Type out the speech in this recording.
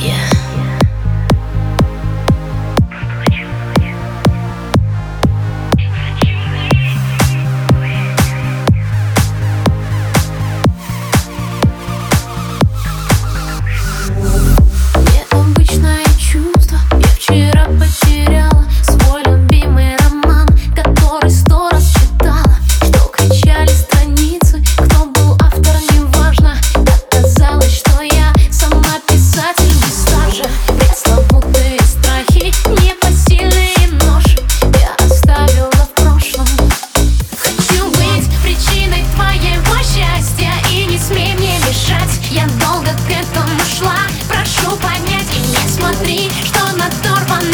Yeah. Долго к этому шла Прошу понять. И не смотри, что надорваны крылья